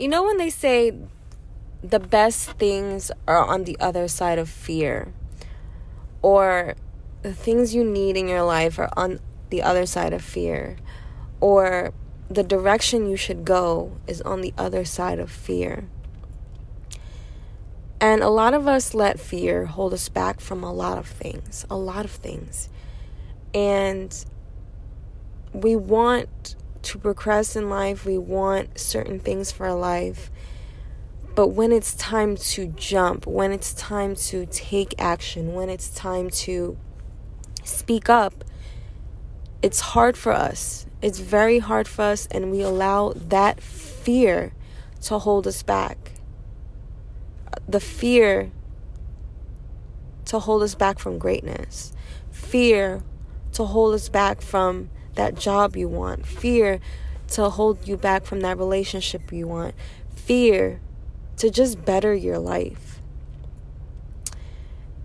You know when they say the best things are on the other side of fear, or the things you need in your life are on the other side of fear, or the direction you should go is on the other side of fear. And a lot of us let fear hold us back from a lot of things, a lot of things. And we want to progress in life, we want certain things for our life. But when it's time to jump, when it's time to take action, when it's time to speak up, it's hard for us. It's very hard for us, and we allow that fear to hold us back. The fear to hold us back from greatness, fear to hold us back from that job you want, fear to hold you back from that relationship you want, fear to just better your life.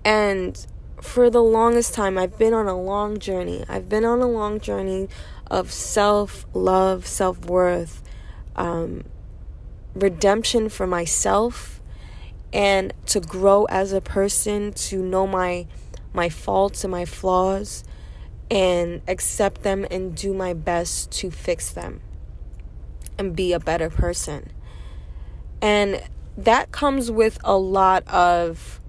And for the longest time, I've been on a long journey. I've been on a long journey of self love, self worth, um, redemption for myself, and to grow as a person, to know my my faults and my flaws, and accept them and do my best to fix them and be a better person. And that comes with a lot of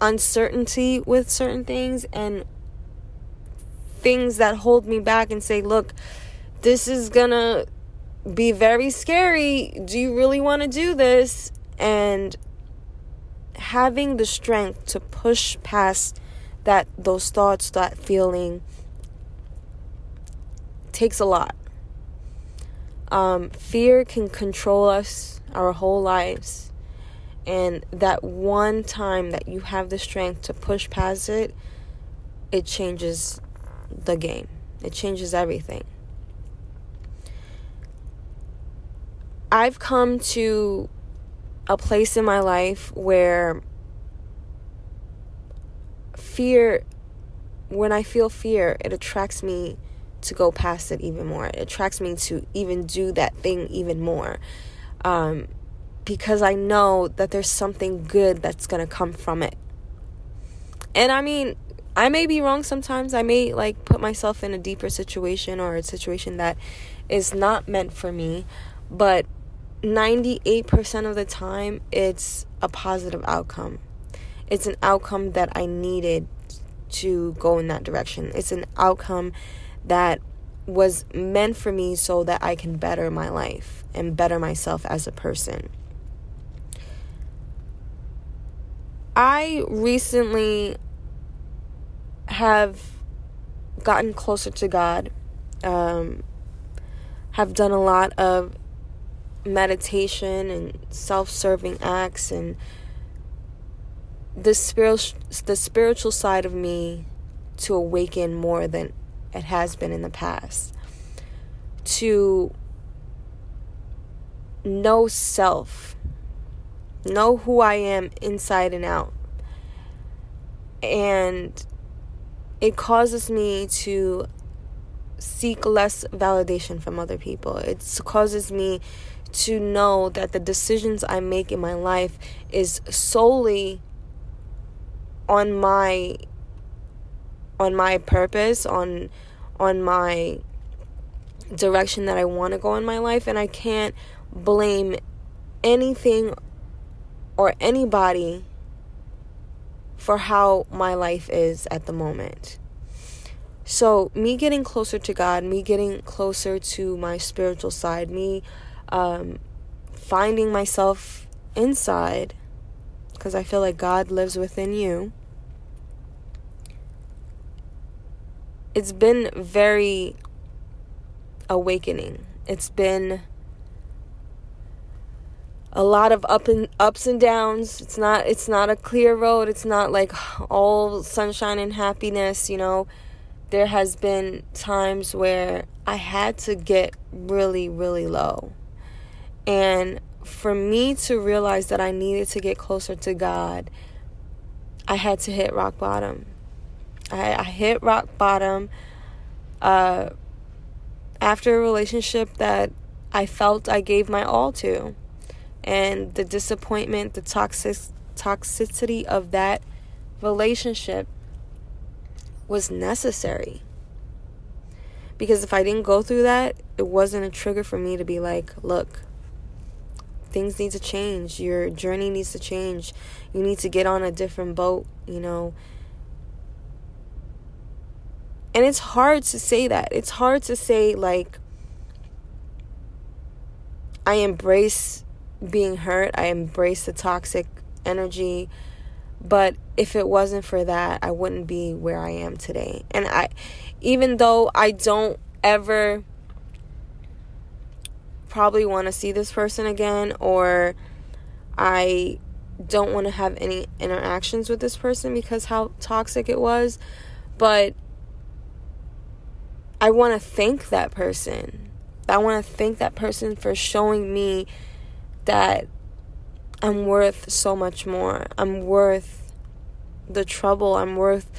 uncertainty with certain things and things that hold me back and say, look, this is gonna be very scary. Do you really want to do this? And having the strength to push past that those thoughts, that feeling takes a lot. Um, fear can control us our whole lives. And that one time that you have the strength to push past it, it changes the game. It changes everything. I've come to a place in my life where fear, when I feel fear, it attracts me to go past it even more. It attracts me to even do that thing even more. Um, because I know that there's something good that's going to come from it. And I mean, I may be wrong sometimes. I may like put myself in a deeper situation or a situation that is not meant for me, but 98% of the time it's a positive outcome. It's an outcome that I needed to go in that direction. It's an outcome that was meant for me so that I can better my life and better myself as a person. I recently have gotten closer to God, um, have done a lot of meditation and self serving acts and the spiritual the spiritual side of me to awaken more than it has been in the past. To know self know who I am inside and out. And it causes me to seek less validation from other people. It causes me to know that the decisions I make in my life is solely on my on my purpose on on my direction that I want to go in my life and I can't blame anything or anybody for how my life is at the moment. So, me getting closer to God, me getting closer to my spiritual side, me um, finding myself inside because I feel like God lives within you. It's been very awakening. It's been a lot of up and ups and downs. It's not it's not a clear road. It's not like all sunshine and happiness, you know. There has been times where I had to get really really low. And for me to realize that I needed to get closer to God, I had to hit rock bottom. I, I hit rock bottom uh, after a relationship that I felt I gave my all to. And the disappointment, the toxic toxicity of that relationship was necessary. Because if I didn't go through that, it wasn't a trigger for me to be like, look, things need to change. Your journey needs to change. You need to get on a different boat, you know. And it's hard to say that. It's hard to say, like, I embrace being hurt, I embrace the toxic energy. But if it wasn't for that, I wouldn't be where I am today. And I, even though I don't ever probably want to see this person again or I don't want to have any interactions with this person because how toxic it was, but I want to thank that person. I want to thank that person for showing me that I'm worth so much more. I'm worth the trouble. I'm worth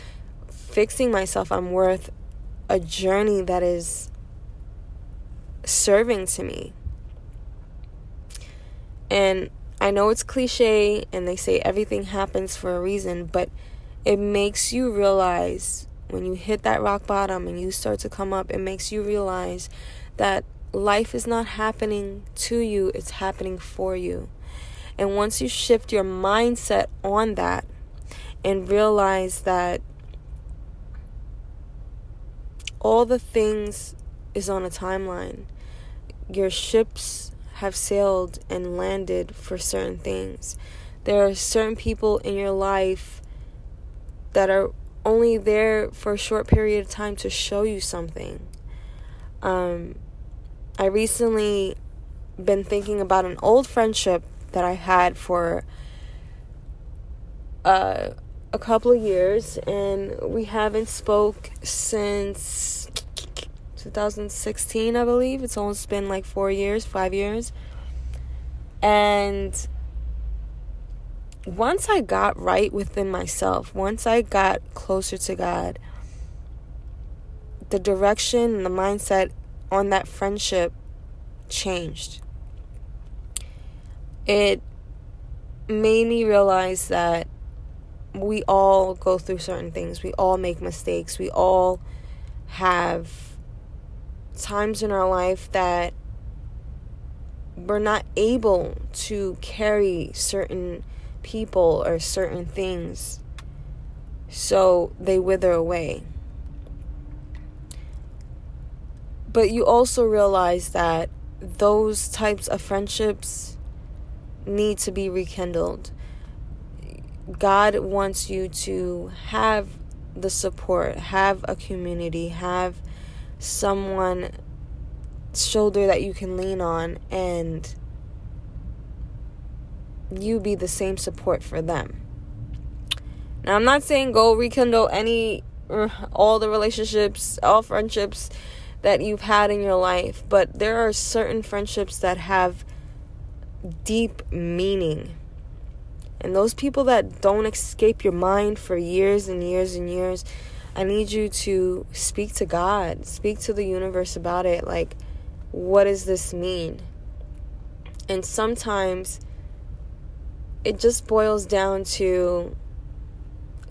fixing myself. I'm worth a journey that is serving to me. And I know it's cliche and they say everything happens for a reason, but it makes you realize when you hit that rock bottom and you start to come up, it makes you realize that life is not happening to you, it's happening for you. And once you shift your mindset on that and realize that all the things is on a timeline, your ships have sailed and landed for certain things. There are certain people in your life that are only there for a short period of time to show you something. Um, I recently been thinking about an old friendship that I had for uh, a couple of years, and we haven't spoke since 2016, I believe. It's almost been like four years, five years. And once I got right within myself, once I got closer to God, the direction and the mindset on that friendship changed. It made me realize that we all go through certain things. We all make mistakes. We all have times in our life that we're not able to carry certain people or certain things, so they wither away. But you also realize that those types of friendships need to be rekindled. God wants you to have the support, have a community, have someone shoulder that you can lean on and you be the same support for them. Now, I'm not saying go rekindle any, uh, all the relationships, all friendships that you've had in your life, but there are certain friendships that have deep meaning. And those people that don't escape your mind for years and years and years, I need you to speak to God, speak to the universe about it. Like, what does this mean? And sometimes it just boils down to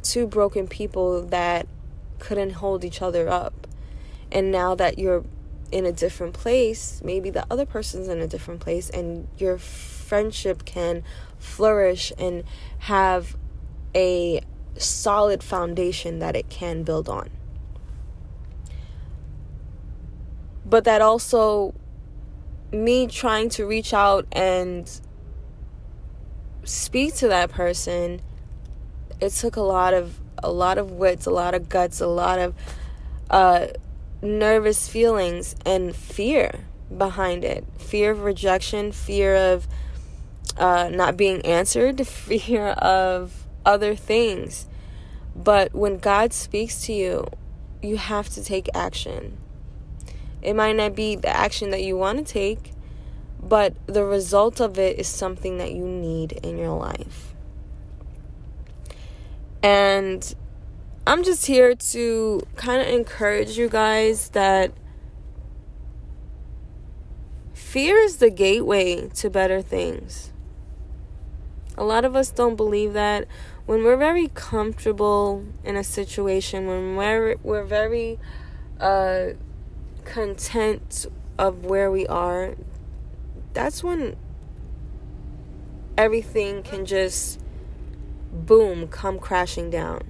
two broken people that couldn't hold each other up. And now that you're in a different place, maybe the other person's in a different place, and your friendship can flourish and have a solid foundation that it can build on. But that also, me trying to reach out and speak to that person, it took a lot of a lot of wits, a lot of guts, a lot of uh, nervous feelings and fear behind it. Fear of rejection, fear of uh, not being answered, fear of other things. But when God speaks to you, you have to take action. It might not be the action that you want to take, but the result of it is something that you need in your life. And I'm just here to kind of encourage you guys that fear is the gateway to better things. A lot of us don't believe that when we're very comfortable in a situation, when we're we're very uh, content of where we are, that's when everything can just boom come crashing down.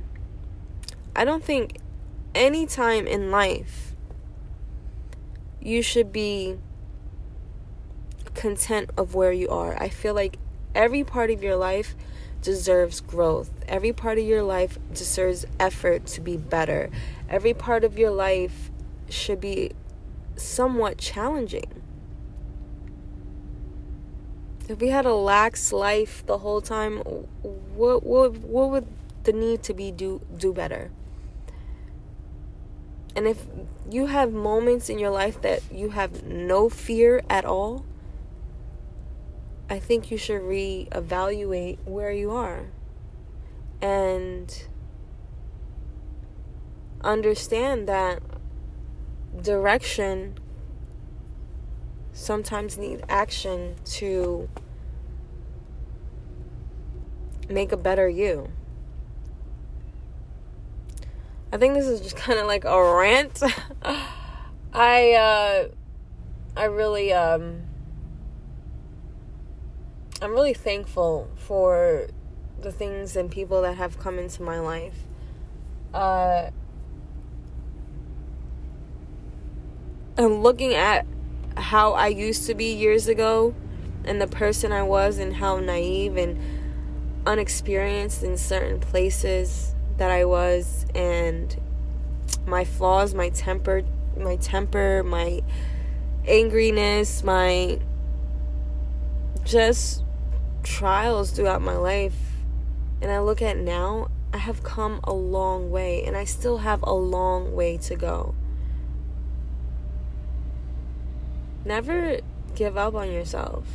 I don't think any time in life you should be content of where you are. I feel like every part of your life deserves growth. Every part of your life deserves effort to be better. Every part of your life should be somewhat challenging. If we had a lax life the whole time, what what what would the need to be do do better? And if you have moments in your life that you have no fear at all, I think you should reevaluate where you are and understand that direction sometimes need action to make a better you. I think this is just kind of like a rant. I uh I really um I'm really thankful for the things and people that have come into my life. Uh, and looking at how I used to be years ago and the person I was and how naive and unexperienced in certain places that I was and my flaws, my temper, my temper, my angriness, my just trials throughout my life and I look at now, I have come a long way and I still have a long way to go. Never give up on yourself.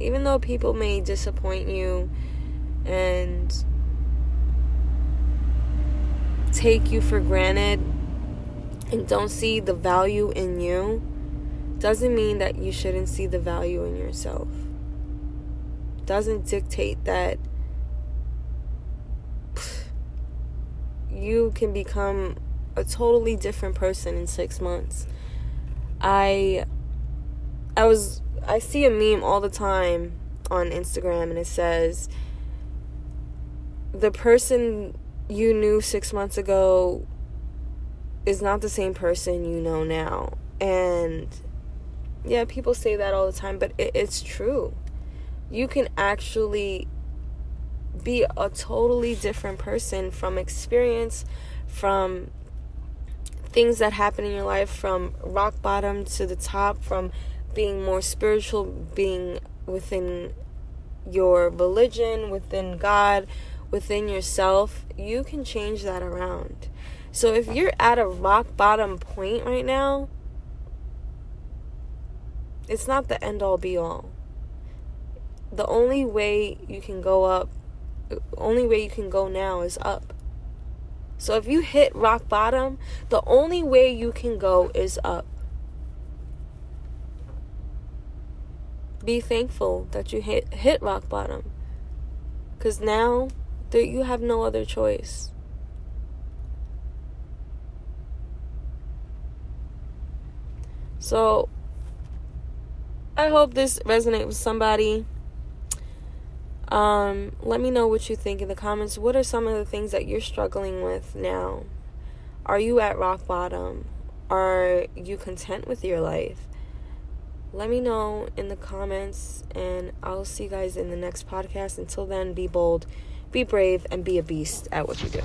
Even though people may disappoint you and take you for granted and don't see the value in you, doesn't mean that you shouldn't see the value in yourself doesn't dictate that you can become a totally different person in 6 months. I I was I see a meme all the time on Instagram and it says the person you knew 6 months ago is not the same person you know now. And yeah, people say that all the time, but it, it's true you can actually be a totally different person from experience, from things that happen in your life, from rock bottom to the top, from being more spiritual, being within your religion, within God, within yourself. You can change that around. So if you're at a rock bottom point right now, it's not the end all be all the only way you can go up, only way you can go now is up. So if you hit rock bottom, the only way you can go is up. Be thankful that you hit hit rock bottom. Cuz now that you have no other choice. So I hope this resonates with somebody. Um, let me know what you think in the comments. What are some of the things that you're struggling with now? Are you at rock bottom? Are you content with your life? Let me know in the comments, and I'll see you guys in the next podcast. Until then, be bold, be brave, and be a beast at what you do.